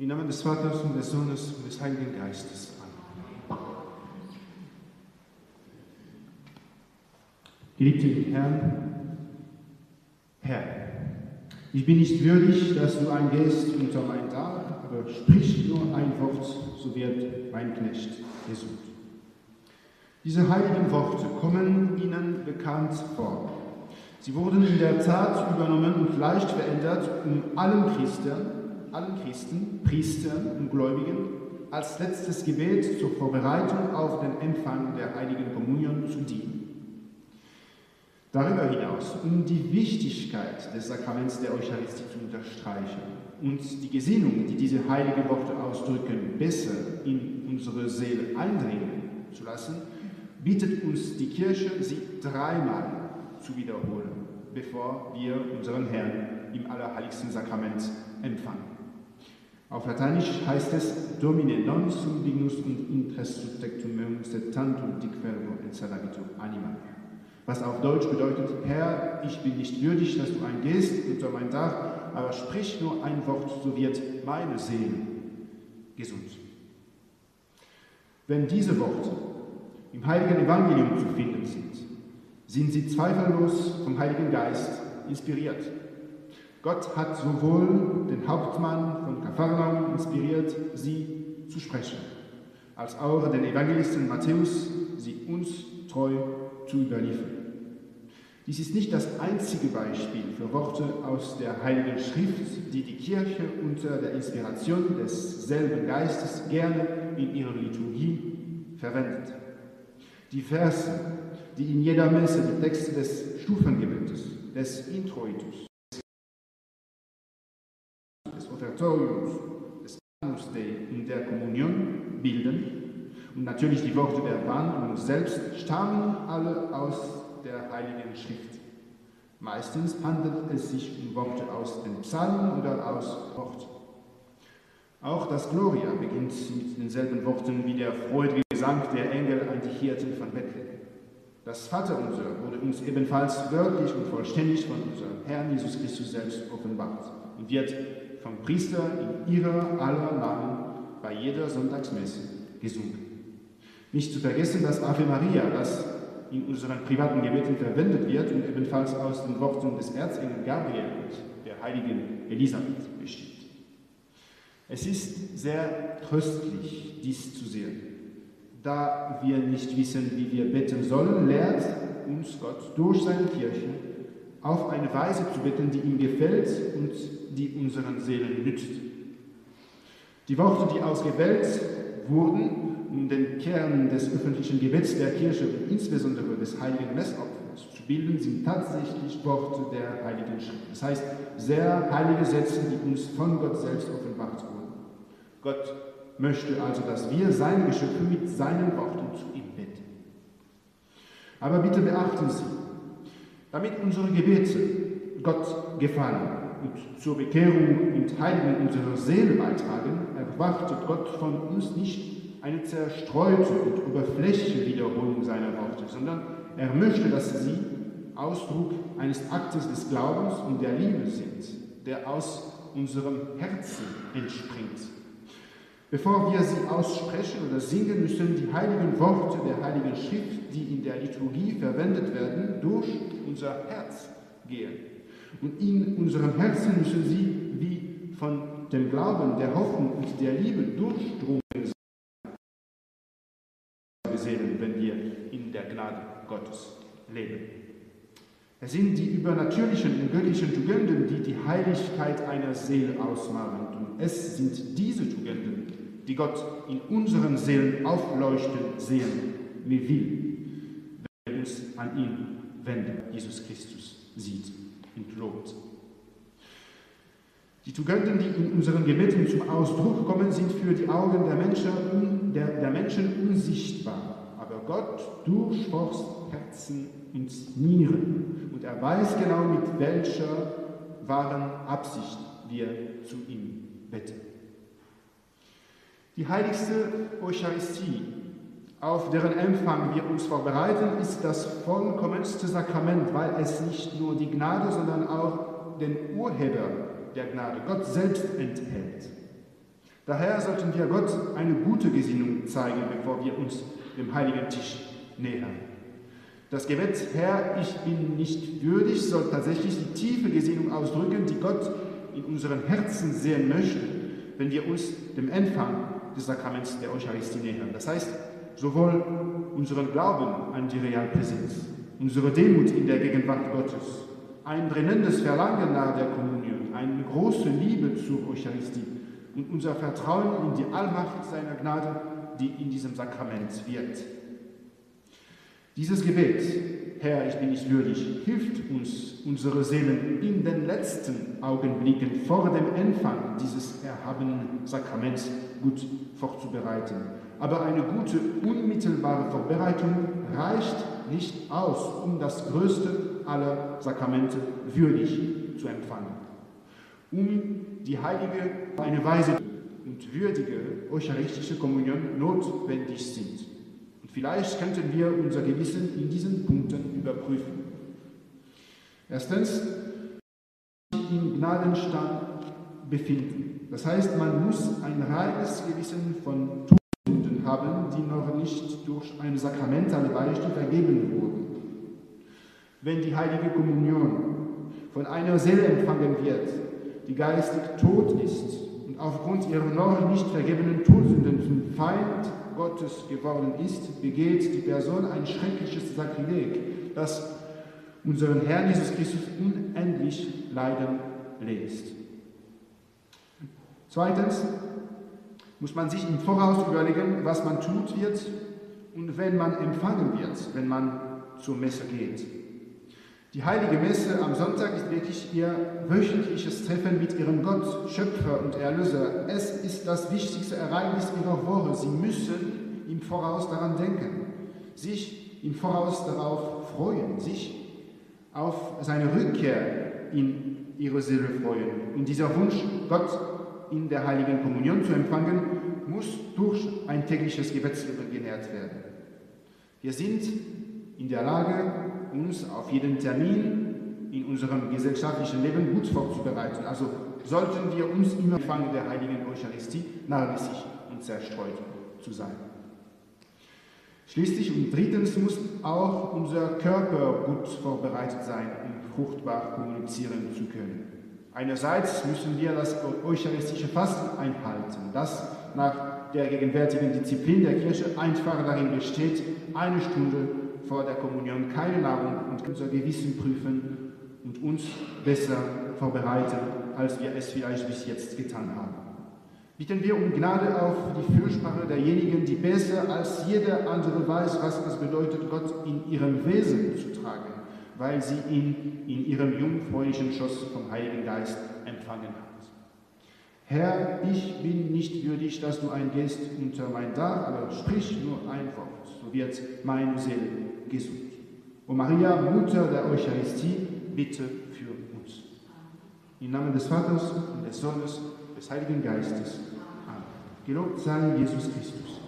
Im Namen des Vaters und des Sohnes und des Heiligen Geistes. Amen. Geliebte Herrn, Herr, ich bin nicht würdig, dass du eingehst unter mein Dach, aber sprich nur ein Wort, so wird mein Knecht gesund. Diese heiligen Worte kommen Ihnen bekannt vor. Sie wurden in der Tat übernommen und leicht verändert, um allen Christen, allen Christen, Priestern und Gläubigen als letztes Gebet zur Vorbereitung auf den Empfang der heiligen Kommunion zu dienen. Darüber hinaus, um die Wichtigkeit des Sakraments der Eucharistie zu unterstreichen und die Gesinnung, die diese heiligen Worte ausdrücken, besser in unsere Seele eindringen zu lassen, bittet uns die Kirche, sie dreimal zu wiederholen, bevor wir unseren Herrn im allerheiligsten Sakrament empfangen. Auf Lateinisch heißt es Domine non sum dignus und intres subtectum meum sed tantum dic verbo et salabitur anima. Was auf Deutsch bedeutet, Herr, ich bin nicht würdig, dass du eingehst unter mein Dach, aber sprich nur ein Wort, so wird meine Seele gesund. Wenn diese Worte im Heiligen Evangelium zu finden sind, sind sie zweifellos vom Heiligen Geist inspiriert. Gott hat sowohl den Hauptmann von Kapharnaum inspiriert, sie zu sprechen, als auch den Evangelisten Matthäus, sie uns treu zu überliefern. Dies ist nicht das einzige Beispiel für Worte aus der Heiligen Schrift, die die Kirche unter der Inspiration desselben Geistes gerne in ihrer Liturgie verwendet. Die Verse, die in jeder Messe die Texte des Stufengebetes, des Introitus, des Anus Dei und der Kommunion bilden und natürlich die Worte der Warnung selbst stammen alle aus der Heiligen Schrift. Meistens handelt es sich um Worte aus den Psalmen oder aus Worten. Auch das Gloria beginnt mit denselben Worten wie der freudige Gesang der Engel an die Hirten von Bethlehem. Das Vaterunser wurde uns ebenfalls wörtlich und vollständig von unserem Herrn Jesus Christus selbst offenbart und wird vom Priester in ihrer aller Namen bei jeder Sonntagsmesse gesungen. Nicht zu vergessen das Ave Maria, das in unseren privaten Gebeten verwendet wird und ebenfalls aus den Worten des Erzengel Gabriel und der heiligen Elisabeth besteht. Es ist sehr tröstlich, dies zu sehen. Da wir nicht wissen, wie wir beten sollen, lehrt uns Gott durch seine Kirche auf eine Weise zu beten, die ihm gefällt und die unseren Seelen nützt. Die Worte, die ausgewählt wurden, um den Kern des öffentlichen Gebets der Kirche und insbesondere des heiligen Messopfers zu bilden, sind tatsächlich Worte der Heiligen Schrift. Das heißt, sehr heilige Sätze, die uns von Gott selbst offenbart wurden. Gott möchte also, dass wir seine Geschöpfe mit seinen Worten zu ihm beten. Aber bitte beachten Sie, damit unsere Gebete Gott gefallen und zur Bekehrung und Heiligung unserer Seele beitragen, erwartet Gott von uns nicht eine zerstreute und oberflächliche Wiederholung seiner Worte, sondern er möchte, dass sie Ausdruck eines Aktes des Glaubens und der Liebe sind, der aus unserem Herzen entspringt. Bevor wir sie aussprechen oder singen, müssen die heiligen Worte der Heiligen Schrift, die in der Liturgie verwendet werden, durch unser Herz gehen. Und in unserem Herzen müssen sie wie von dem Glauben, der Hoffnung und der Liebe durchdrungen Gnade Gottes leben. Es sind die übernatürlichen und göttlichen Tugenden, die die Heiligkeit einer Seele ausmachen. Und es sind diese Tugenden, die Gott in unseren Seelen aufleuchten sehen will, wenn wir uns an ihn wenden. Jesus Christus sieht und lobt. Die Tugenden, die in unseren Gebeten zum Ausdruck kommen, sind für die Augen der Menschen, der, der Menschen unsichtbar. Gott durchforscht Herzen und Nieren und er weiß genau, mit welcher wahren Absicht wir zu ihm beten. Die heiligste Eucharistie, auf deren Empfang wir uns vorbereiten, ist das vollkommenste Sakrament, weil es nicht nur die Gnade, sondern auch den Urheber der Gnade, Gott selbst enthält. Daher sollten wir Gott eine gute Gesinnung zeigen, bevor wir uns dem heiligen Tisch nähern. Das Gebet, Herr, ich bin nicht würdig, soll tatsächlich die tiefe Gesinnung ausdrücken, die Gott in unseren Herzen sehen möchte, wenn wir uns dem Empfang des Sakraments der Eucharistie nähern. Das heißt, sowohl unseren Glauben an die Realpräsenz, unsere Demut in der Gegenwart Gottes, ein brennendes Verlangen nach der Kommunion, eine große Liebe zur Eucharistie und unser Vertrauen in die Allmacht seiner Gnade, die in diesem Sakrament wirkt. Dieses Gebet, Herr, ich bin nicht würdig, hilft uns, unsere Seelen in den letzten Augenblicken vor dem Empfang dieses erhabenen Sakraments gut vorzubereiten. Aber eine gute, unmittelbare Vorbereitung reicht nicht aus, um das größte aller Sakramente würdig zu empfangen. Um die heilige, eine weise und würdige eucharistische Kommunion notwendig sind. Vielleicht könnten wir unser Gewissen in diesen Punkten überprüfen. Erstens, im Gnadenstand befinden. Das heißt, man muss ein reines Gewissen von Tugenden haben, die noch nicht durch ein sakramentale Beichte vergeben wurden. Wenn die heilige Kommunion von einer Seele empfangen wird, die geistig tot ist und aufgrund ihrer noch nicht vergebenen Todsünden zum Feind Gottes geworden ist, begeht die Person ein schreckliches Sakrileg, das unseren Herrn Jesus Christus unendlich leiden lässt. Zweitens muss man sich im Voraus überlegen, was man tut wird und wenn man empfangen wird, wenn man zur Messe geht. Die heilige Messe am Sonntag ist wirklich ihr wöchentliches Treffen mit ihrem Gott, Schöpfer und Erlöser. Es ist das wichtigste Ereignis ihrer Woche. Sie müssen im Voraus daran denken, sich im Voraus darauf freuen, sich auf seine Rückkehr in ihre Seele freuen. Und dieser Wunsch, Gott in der heiligen Kommunion zu empfangen, muss durch ein tägliches Gebetsleben genährt werden. Wir sind in der Lage, uns auf jeden Termin in unserem gesellschaftlichen Leben gut vorzubereiten. Also sollten wir uns im Empfang der heiligen Eucharistie nachlässig und zerstreut zu sein. Schließlich und drittens muss auch unser Körper gut vorbereitet sein, um fruchtbar kommunizieren zu können. Einerseits müssen wir das eucharistische Fasten einhalten, das nach der gegenwärtigen Disziplin der Kirche einfach darin besteht, eine Stunde vor der Kommunion keine Nahrung und unser Gewissen prüfen und uns besser vorbereiten, als wir es vielleicht bis jetzt getan haben. Bitten wir um Gnade auf die Fürsprache derjenigen, die besser als jeder andere weiß, was es bedeutet, Gott in ihrem Wesen zu tragen, weil sie ihn in ihrem jungfräulichen Schoss vom Heiligen Geist empfangen hat. Herr, ich bin nicht würdig, dass du eingehst unter mein Dach, aber sprich nur ein Wort, so wird meine Seele gesund. O Maria, Mutter der Eucharistie, bitte für uns. Im Namen des Vaters und des Sohnes, des Heiligen Geistes. Amen. Gelobt sei Jesus Christus.